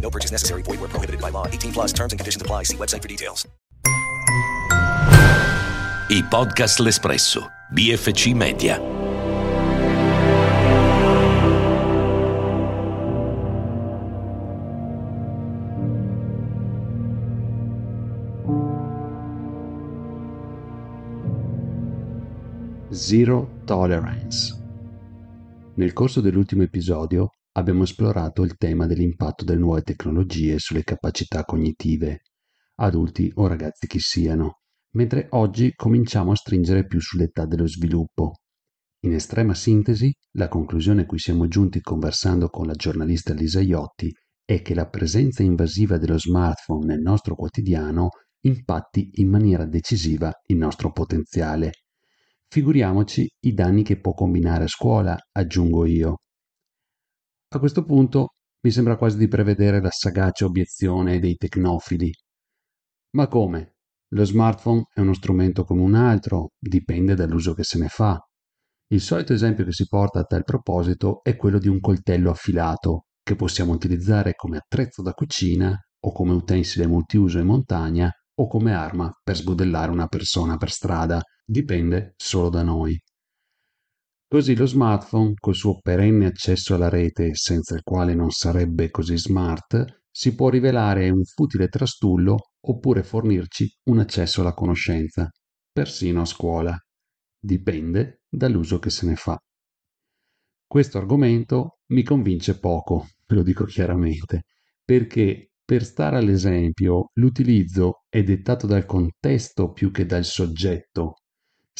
No purchase necessary. Void where prohibited by law. 18 plus terms and conditions apply. See website for details. I podcast L'Espresso. BFC Media. Zero Tolerance. Nel corso dell'ultimo episodio abbiamo esplorato il tema dell'impatto delle nuove tecnologie sulle capacità cognitive, adulti o ragazzi che siano, mentre oggi cominciamo a stringere più sull'età dello sviluppo. In estrema sintesi, la conclusione a cui siamo giunti conversando con la giornalista Lisa Iotti è che la presenza invasiva dello smartphone nel nostro quotidiano impatti in maniera decisiva il nostro potenziale Figuriamoci i danni che può combinare a scuola, aggiungo io. A questo punto mi sembra quasi di prevedere la sagace obiezione dei tecnofili. Ma come? Lo smartphone è uno strumento come un altro, dipende dall'uso che se ne fa. Il solito esempio che si porta a tal proposito è quello di un coltello affilato, che possiamo utilizzare come attrezzo da cucina o come utensile multiuso in montagna o come arma per sbudellare una persona per strada, dipende solo da noi. Così lo smartphone, col suo perenne accesso alla rete senza il quale non sarebbe così smart, si può rivelare un futile trastullo oppure fornirci un accesso alla conoscenza, persino a scuola. Dipende dall'uso che se ne fa. Questo argomento mi convince poco, ve lo dico chiaramente, perché per stare all'esempio, l'utilizzo è dettato dal contesto più che dal soggetto.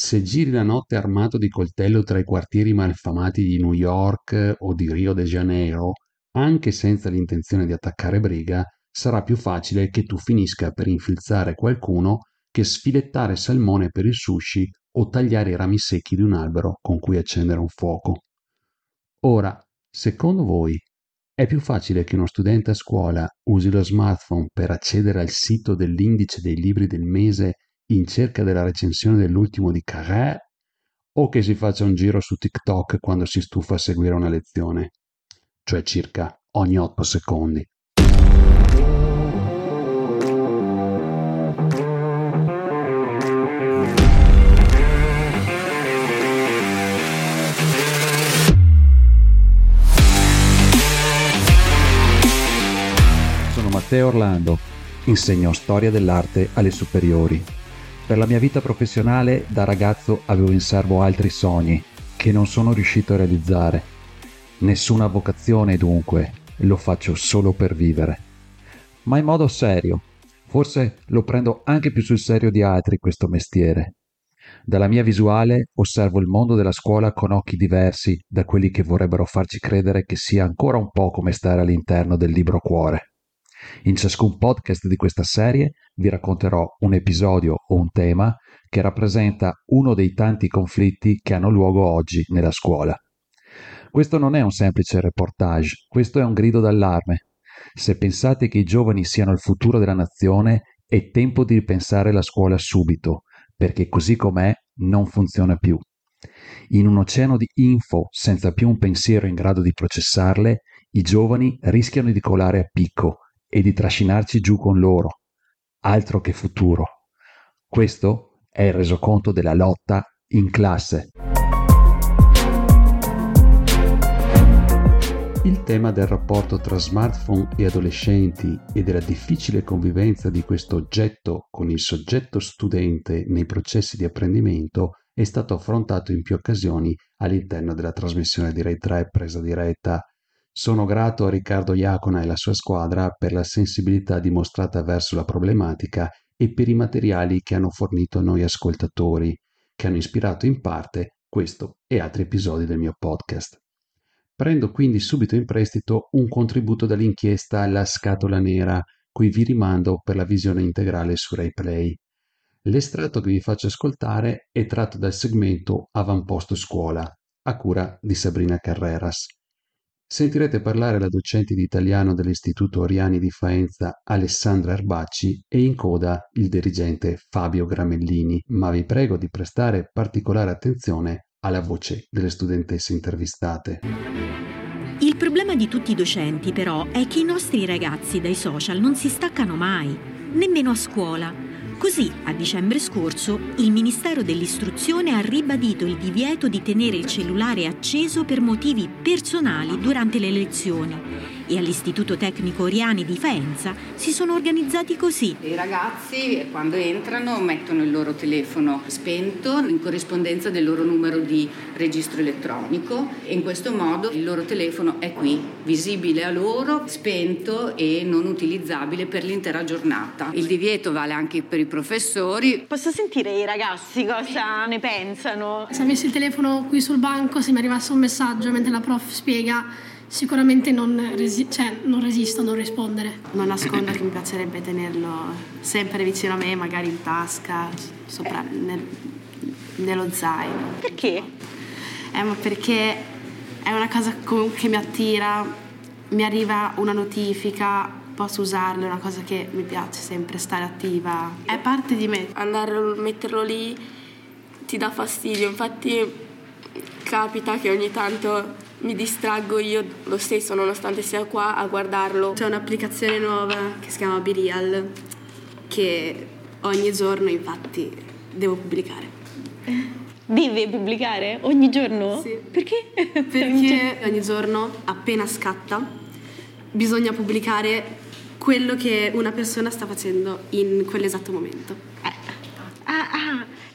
Se giri la notte armato di coltello tra i quartieri malfamati di New York o di Rio de Janeiro, anche senza l'intenzione di attaccare briga, sarà più facile che tu finisca per infilzare qualcuno che sfilettare salmone per il sushi o tagliare i rami secchi di un albero con cui accendere un fuoco. Ora, secondo voi, è più facile che uno studente a scuola usi lo smartphone per accedere al sito dell'indice dei libri del mese in cerca della recensione dell'ultimo di Carré o che si faccia un giro su TikTok quando si stufa a seguire una lezione, cioè circa ogni 8 secondi. Sono Matteo Orlando, insegno storia dell'arte alle superiori. Per la mia vita professionale da ragazzo avevo in serbo altri sogni che non sono riuscito a realizzare. Nessuna vocazione dunque, lo faccio solo per vivere. Ma in modo serio. Forse lo prendo anche più sul serio di altri questo mestiere. Dalla mia visuale osservo il mondo della scuola con occhi diversi da quelli che vorrebbero farci credere che sia ancora un po' come stare all'interno del libro cuore. In ciascun podcast di questa serie vi racconterò un episodio o un tema che rappresenta uno dei tanti conflitti che hanno luogo oggi nella scuola. Questo non è un semplice reportage, questo è un grido d'allarme. Se pensate che i giovani siano il futuro della nazione, è tempo di ripensare la scuola subito, perché così com'è non funziona più. In un oceano di info senza più un pensiero in grado di processarle, i giovani rischiano di colare a picco e di trascinarci giù con loro. Altro che futuro. Questo è il resoconto della lotta in classe. Il tema del rapporto tra smartphone e adolescenti e della difficile convivenza di questo oggetto con il soggetto studente nei processi di apprendimento è stato affrontato in più occasioni all'interno della trasmissione di Rai 3 presa diretta. Sono grato a Riccardo Iacona e la sua squadra per la sensibilità dimostrata verso la problematica e per i materiali che hanno fornito a noi ascoltatori, che hanno ispirato in parte questo e altri episodi del mio podcast. Prendo quindi subito in prestito un contributo dall'inchiesta La scatola nera, cui vi rimando per la visione integrale su RaiPlay. L'estratto che vi faccio ascoltare è tratto dal segmento Avamposto Scuola, a cura di Sabrina Carreras. Sentirete parlare la docente di italiano dell'Istituto Oriani di Faenza Alessandra Erbacci e in coda il dirigente Fabio Gramellini, ma vi prego di prestare particolare attenzione alla voce delle studentesse intervistate. Il problema di tutti i docenti però è che i nostri ragazzi dai social non si staccano mai, nemmeno a scuola. Così, a dicembre scorso, il Ministero dell'Istruzione ha ribadito il divieto di tenere il cellulare acceso per motivi personali durante le lezioni e all'Istituto Tecnico Oriani di Faenza si sono organizzati così. I ragazzi quando entrano mettono il loro telefono spento in corrispondenza del loro numero di registro elettronico e in questo modo il loro telefono è qui, visibile a loro, spento e non utilizzabile per l'intera giornata. Il divieto vale anche per i professori. Posso sentire i ragazzi cosa ne pensano? Se avessi il telefono qui sul banco, se mi arrivasse un messaggio mentre la prof spiega sicuramente non, resi- cioè, non resisto a non rispondere. Non nascondo che mi piacerebbe tenerlo sempre vicino a me, magari in tasca, sopra, nel, nello zaino. Perché? Eh, ma perché è una cosa che mi attira, mi arriva una notifica, posso usarlo, è una cosa che mi piace sempre stare attiva. È parte di me. Andare a metterlo lì ti dà fastidio, infatti capita che ogni tanto mi distraggo io lo stesso nonostante sia qua a guardarlo. C'è un'applicazione nuova che si chiama BeReal che ogni giorno infatti devo pubblicare. Deve pubblicare ogni giorno? Sì. Perché? Perché ogni giorno appena scatta bisogna pubblicare quello che una persona sta facendo in quell'esatto momento.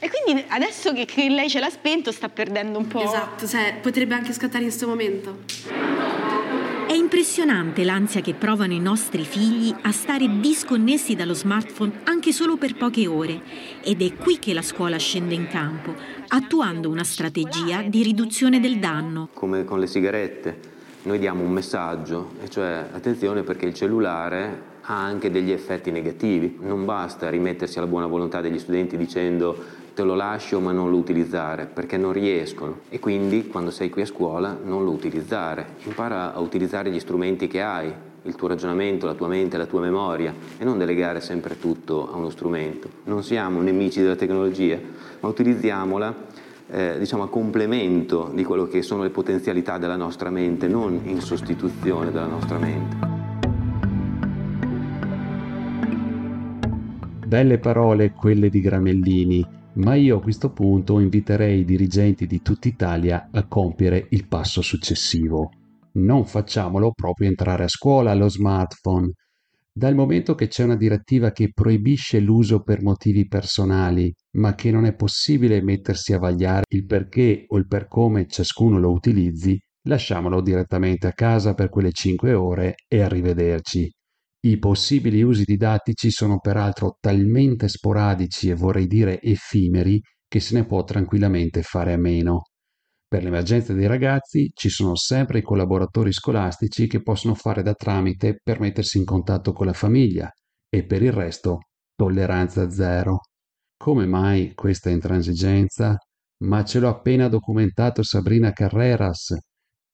E quindi adesso che, che, lei ce l'ha spento sta perdendo un po'. Esatto, cioè potrebbe anche scattare in questo momento. È impressionante l'ansia che provano i nostri figli a stare disconnessi dallo smartphone anche solo per poche ore ed è qui che la scuola scende in campo, attuando una strategia di riduzione del danno. Come con le sigarette, noi diamo un messaggio, e cioè attenzione perché il cellulare ha anche degli effetti negativi. Non basta rimettersi alla buona volontà degli studenti dicendo te lo lascio ma non lo utilizzare perché non riescono e quindi quando sei qui a scuola non lo utilizzare, impara a utilizzare gli strumenti che hai, il tuo ragionamento, la tua mente, la tua memoria e non delegare sempre tutto a uno strumento. Non siamo nemici della tecnologia, ma utilizziamola eh, diciamo a complemento di quello che sono le potenzialità della nostra mente, non in sostituzione della nostra mente. Belle parole quelle di Gramellini ma io a questo punto inviterei i dirigenti di tutta Italia a compiere il passo successivo. Non facciamolo proprio entrare a scuola allo smartphone. Dal momento che c'è una direttiva che proibisce l'uso per motivi personali, ma che non è possibile mettersi a vagliare il perché o il per come ciascuno lo utilizzi, lasciamolo direttamente a casa per quelle 5 ore e arrivederci. I possibili usi didattici sono peraltro talmente sporadici e vorrei dire effimeri che se ne può tranquillamente fare a meno. Per l'emergenza dei ragazzi ci sono sempre i collaboratori scolastici che possono fare da tramite per mettersi in contatto con la famiglia e per il resto tolleranza zero. Come mai questa intransigenza? Ma ce l'ho appena documentato Sabrina Carreras.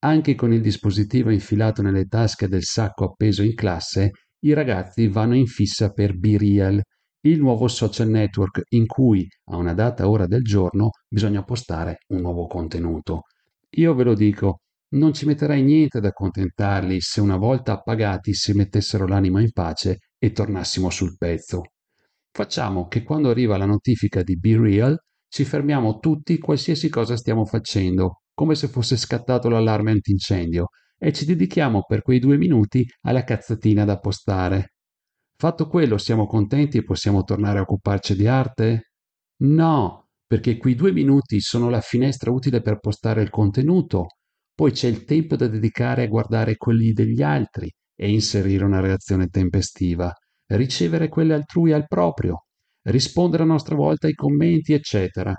Anche con il dispositivo infilato nelle tasche del sacco appeso in classe i ragazzi vanno in fissa per BeReal, il nuovo social network in cui a una data ora del giorno bisogna postare un nuovo contenuto. Io ve lo dico, non ci metterei niente ad accontentarli se una volta appagati si mettessero l'anima in pace e tornassimo sul pezzo. Facciamo che quando arriva la notifica di BeReal ci fermiamo tutti qualsiasi cosa stiamo facendo, come se fosse scattato l'allarme antincendio, e ci dedichiamo per quei due minuti alla cazzatina da postare. Fatto quello, siamo contenti e possiamo tornare a occuparci di arte? No, perché quei due minuti sono la finestra utile per postare il contenuto, poi c'è il tempo da dedicare a guardare quelli degli altri e inserire una reazione tempestiva, ricevere quelle altrui al proprio, rispondere a nostra volta ai commenti, eccetera.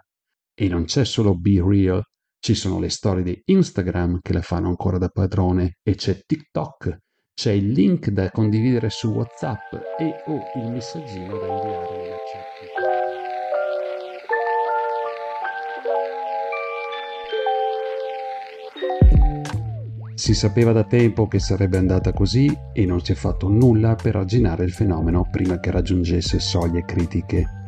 E non c'è solo Be Real, ci sono le storie di Instagram che la fanno ancora da padrone e c'è TikTok, c'è il link da condividere su WhatsApp e o oh, il messaggino da inviare nella chat. Si sapeva da tempo che sarebbe andata così e non si è fatto nulla per arginare il fenomeno prima che raggiungesse soglie critiche.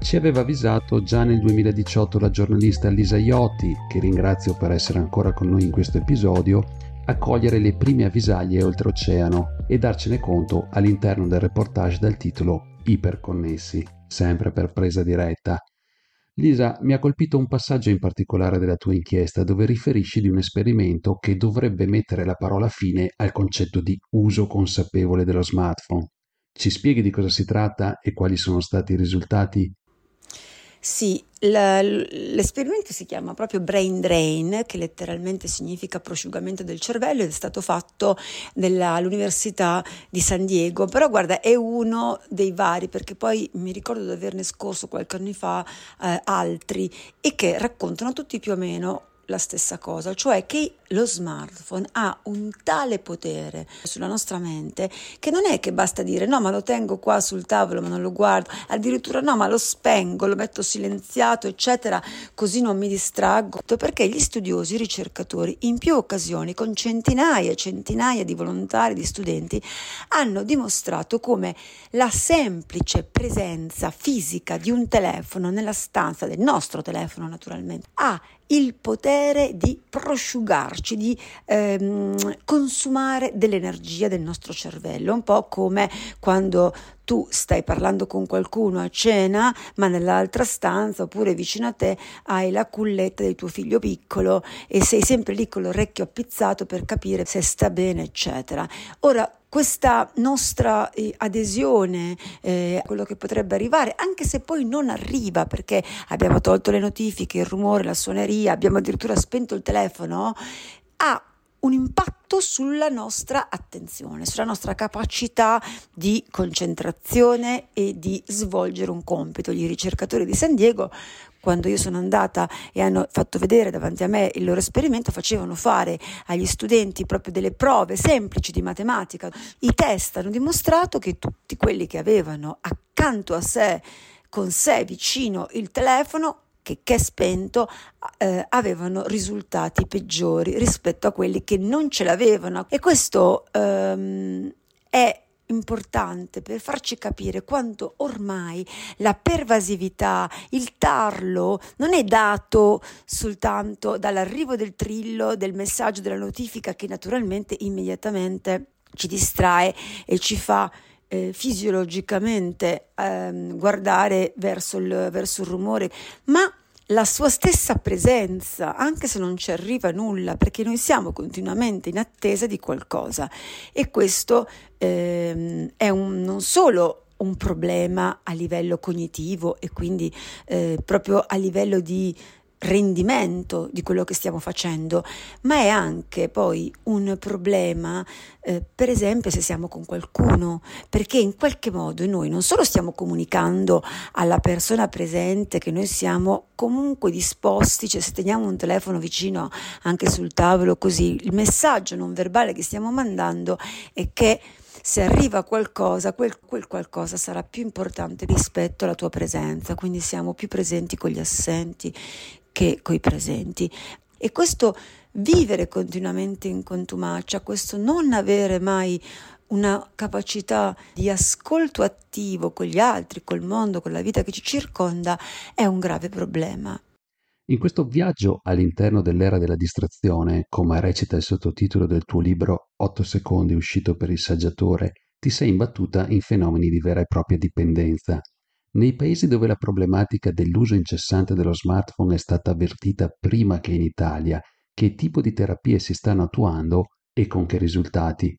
Ci aveva avvisato già nel 2018 la giornalista Lisa Iotti, che ringrazio per essere ancora con noi in questo episodio, a cogliere le prime avvisaglie oltreoceano e darcene conto all'interno del reportage dal titolo Iperconnessi, sempre per presa diretta, Lisa, mi ha colpito un passaggio in particolare della tua inchiesta dove riferisci di un esperimento che dovrebbe mettere la parola fine al concetto di uso consapevole dello smartphone. Ci spieghi di cosa si tratta e quali sono stati i risultati? Sì, l'esperimento si chiama proprio brain drain, che letteralmente significa prosciugamento del cervello ed è stato fatto all'Università di San Diego, però guarda è uno dei vari perché poi mi ricordo di averne scorso qualche anno fa eh, altri e che raccontano tutti più o meno la stessa cosa, cioè che lo smartphone ha un tale potere sulla nostra mente che non è che basta dire no ma lo tengo qua sul tavolo ma non lo guardo, addirittura no ma lo spengo, lo metto silenziato eccetera così non mi distraggo, perché gli studiosi, ricercatori in più occasioni con centinaia e centinaia di volontari, di studenti hanno dimostrato come la semplice presenza fisica di un telefono nella stanza del nostro telefono naturalmente ha il potere di prosciugarci, di ehm, consumare dell'energia del nostro cervello, un po' come quando tu stai parlando con qualcuno a cena, ma nell'altra stanza oppure vicino a te hai la culletta del tuo figlio piccolo e sei sempre lì con l'orecchio appizzato per capire se sta bene, eccetera. Ora, questa nostra eh, adesione eh, a quello che potrebbe arrivare, anche se poi non arriva perché abbiamo tolto le notifiche, il rumore, la suoneria, abbiamo addirittura spento il telefono, ha un impatto sulla nostra attenzione, sulla nostra capacità di concentrazione e di svolgere un compito. I ricercatori di San Diego, quando io sono andata e hanno fatto vedere davanti a me il loro esperimento, facevano fare agli studenti proprio delle prove semplici di matematica. I test hanno dimostrato che tutti quelli che avevano accanto a sé, con sé vicino il telefono, che, che spento eh, avevano risultati peggiori rispetto a quelli che non ce l'avevano e questo ehm, è importante per farci capire quanto ormai la pervasività, il tarlo non è dato soltanto dall'arrivo del trillo, del messaggio, della notifica che naturalmente immediatamente ci distrae e ci fa eh, fisiologicamente ehm, guardare verso il, verso il rumore, ma la sua stessa presenza, anche se non ci arriva nulla, perché noi siamo continuamente in attesa di qualcosa. E questo ehm, è un, non solo un problema a livello cognitivo e quindi eh, proprio a livello di rendimento di quello che stiamo facendo, ma è anche poi un problema, eh, per esempio, se siamo con qualcuno, perché in qualche modo noi non solo stiamo comunicando alla persona presente che noi siamo comunque disposti, cioè se teniamo un telefono vicino anche sul tavolo, così il messaggio non verbale che stiamo mandando è che se arriva qualcosa, quel, quel, qualcosa sarà più importante rispetto alla tua presenza, quindi siamo più presenti con gli assenti che coi presenti. E questo vivere continuamente in contumacia, questo non avere mai una capacità di ascolto attivo con gli altri, col mondo, con la vita che ci circonda, è un grave problema. In questo viaggio all'interno dell'era della distrazione, come recita il sottotitolo del tuo libro 8 secondi uscito per il saggiatore, ti sei imbattuta in fenomeni di vera e propria dipendenza, nei paesi dove la problematica dell'uso incessante dello smartphone è stata avvertita prima che in Italia, che tipo di terapie si stanno attuando e con che risultati?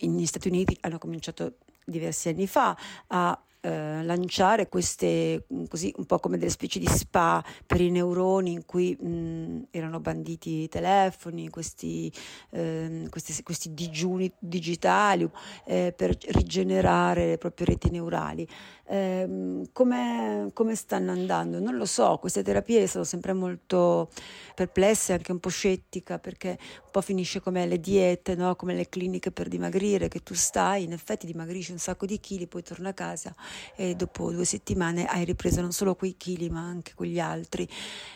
Negli Stati Uniti hanno cominciato diversi anni fa a eh, lanciare queste così un po' come delle specie di spa per i neuroni in cui mh, erano banditi i telefoni, questi, eh, questi, questi digiuni digitali eh, per rigenerare le proprie reti neurali. Eh, come, come, stanno andando? Non lo so, queste terapie sono sempre molto perplesse, anche un po' scettica, perché un po' finisce come le diete, no? come le cliniche per dimagrire, che tu stai, in effetti dimagrisci un sacco di chili, poi torni a casa e dopo due settimane hai ripreso non solo quei chili ma anche quegli altri,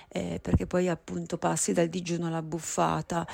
eh, perché poi appunto passi dal digiuno alla buffata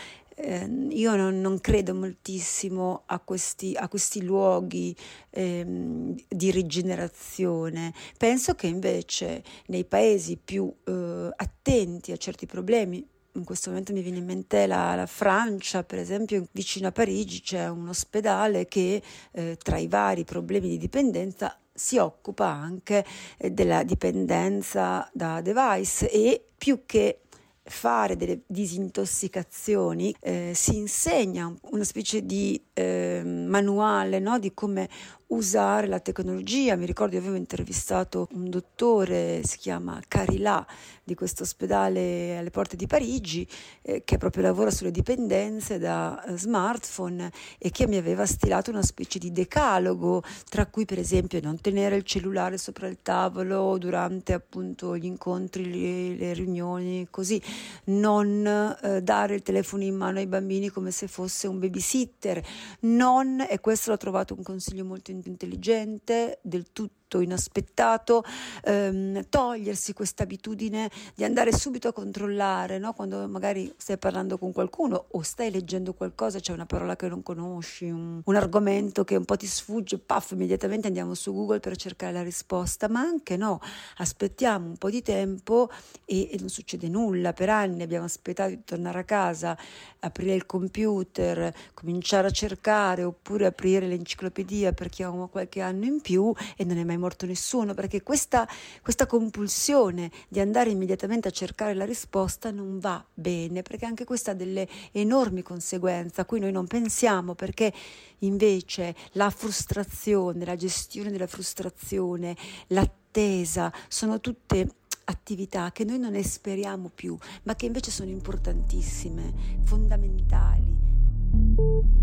eh, io non, non, credo moltissimo a questi, a questi luoghi ehm, di rigenerazione. Penso che invece nei paesi più eh, attenti a certi problemi, in questo momento mi viene in mente la, la, Francia, per esempio, vicino a Parigi c'è un ospedale che eh, tra i vari problemi di dipendenza si occupa anche eh, della dipendenza da device e più che fare delle disintossicazioni, eh, si insegna una specie di eh, manuale no? di come usare la tecnologia. Mi ricordo che avevo intervistato un dottore, si chiama Carilà, di questo ospedale alle porte di Parigi, eh, che proprio lavora sulle dipendenze da eh, smartphone e che mi aveva stilato una specie di decalogo, tra cui per esempio non tenere il cellulare sopra il tavolo durante appunto gli incontri, le, le riunioni, così, non eh, dare il telefono in mano ai bambini come se fosse un babysitter, non, e questo l'ho trovato un consiglio molto intelligente, del tutto inaspettato, ehm, togliersi questa abitudine di andare subito a controllare, no? quando magari stai parlando con qualcuno o stai leggendo qualcosa, c'è una parola che non conosci, un, un argomento che un po' ti sfugge, paf, immediatamente andiamo su Google per cercare la risposta, ma anche no, aspettiamo un po' di tempo e, e non succede nulla, per anni abbiamo aspettato di tornare a casa, aprire il computer, cominciare a cercare oppure aprire l'enciclopedia per chi ha qualche anno in più e non è mai morto nessuno, perché questa, questa compulsione di andare immediatamente a cercare la risposta non va bene, perché anche questa ha delle enormi conseguenze a cui noi non pensiamo, perché invece la frustrazione, la gestione della frustrazione, l'attesa sono tutte attività che noi non esperiamo più, ma che invece sono importantissime, fondamentali.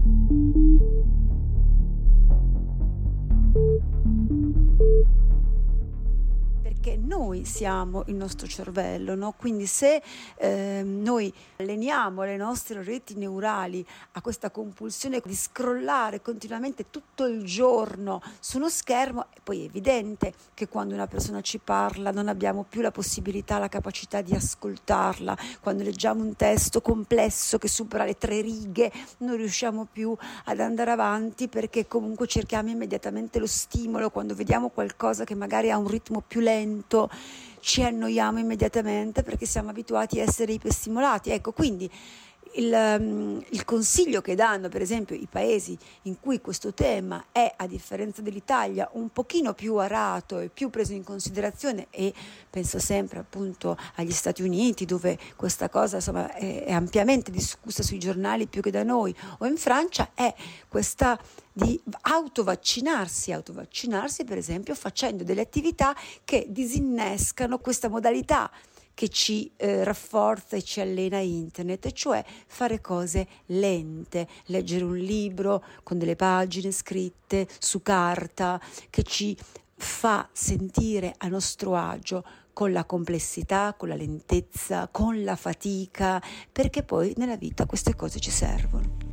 Perché noi siamo il nostro cervello, no? quindi se eh, noi alleniamo le nostre reti neurali a questa compulsione di scrollare continuamente tutto il giorno su uno schermo, poi è evidente che quando una persona ci parla non abbiamo più la possibilità, la capacità di ascoltarla, quando leggiamo un testo complesso che supera le tre righe non riusciamo più ad andare avanti perché comunque cerchiamo immediatamente lo stimolo, quando vediamo qualcosa che magari ha un ritmo più lento, momento ci annoiamo immediatamente perché siamo abituati a essere iperstimolati. Ecco, quindi il, um, il, consiglio che danno per esempio i paesi in cui questo tema è a differenza dell'Italia un pochino più arato e più preso in considerazione e penso sempre appunto agli Stati Uniti dove questa cosa insomma, è, è ampiamente discussa sui giornali più che da noi o in Francia è questa di autovaccinarsi, autovaccinarsi per esempio facendo delle attività che disinnescano questa modalità che ci eh, rafforza e ci allena internet, cioè fare cose lente, leggere un libro con delle pagine scritte su carta che ci fa sentire a nostro agio con la complessità, con la lentezza, con la fatica, perché poi nella vita queste cose ci servono.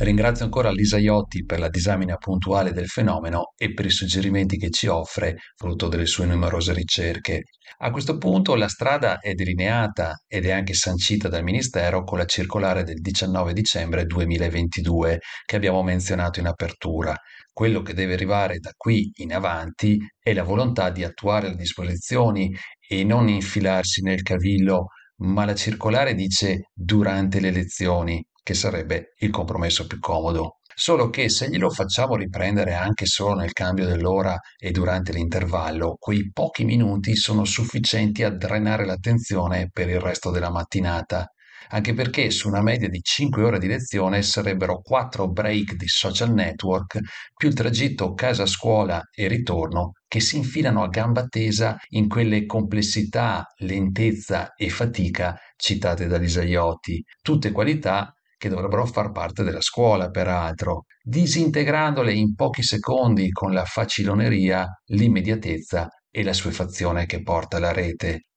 Ringrazio ancora Lisa Iotti per la disamina puntuale del fenomeno e per i suggerimenti che ci offre, frutto delle sue numerose ricerche. A questo punto la strada è delineata ed è anche sancita dal Ministero con la circolare del 19 dicembre 2022 che abbiamo menzionato in apertura. Quello che deve arrivare da qui in avanti è la volontà di attuare le disposizioni e non infilarsi nel cavillo, ma la circolare dice durante le elezioni che sarebbe il compromesso più comodo. Solo che se glielo facciamo riprendere anche solo nel cambio dell'ora e durante l'intervallo, quei pochi minuti sono sufficienti a drenare l'attenzione per il resto della mattinata anche perché su una media di 5 ore di lezione sarebbero 4 break di social network più il tragitto casa-scuola e ritorno che si infilano a gamba tesa in quelle complessità, lentezza e fatica citate da Lisaiotti, tutte qualità che dovrebbero far parte della scuola, peraltro, disintegrandole in pochi secondi con la faciloneria, l'immediatezza e la suefazione che porta la rete.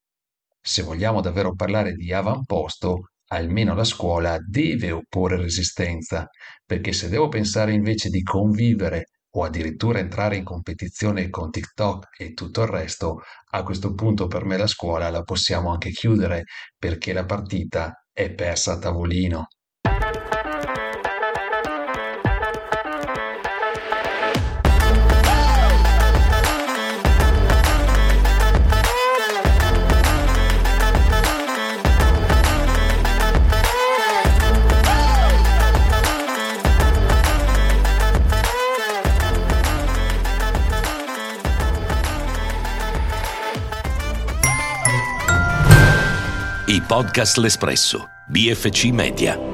Se vogliamo davvero parlare di avamposto, almeno la scuola deve opporre resistenza, perché se devo pensare invece di convivere o addirittura entrare in competizione con TikTok e tutto il resto, a questo punto per me la scuola la possiamo anche chiudere perché la partita è persa a tavolino. Podcast L'Espresso, BFC Media.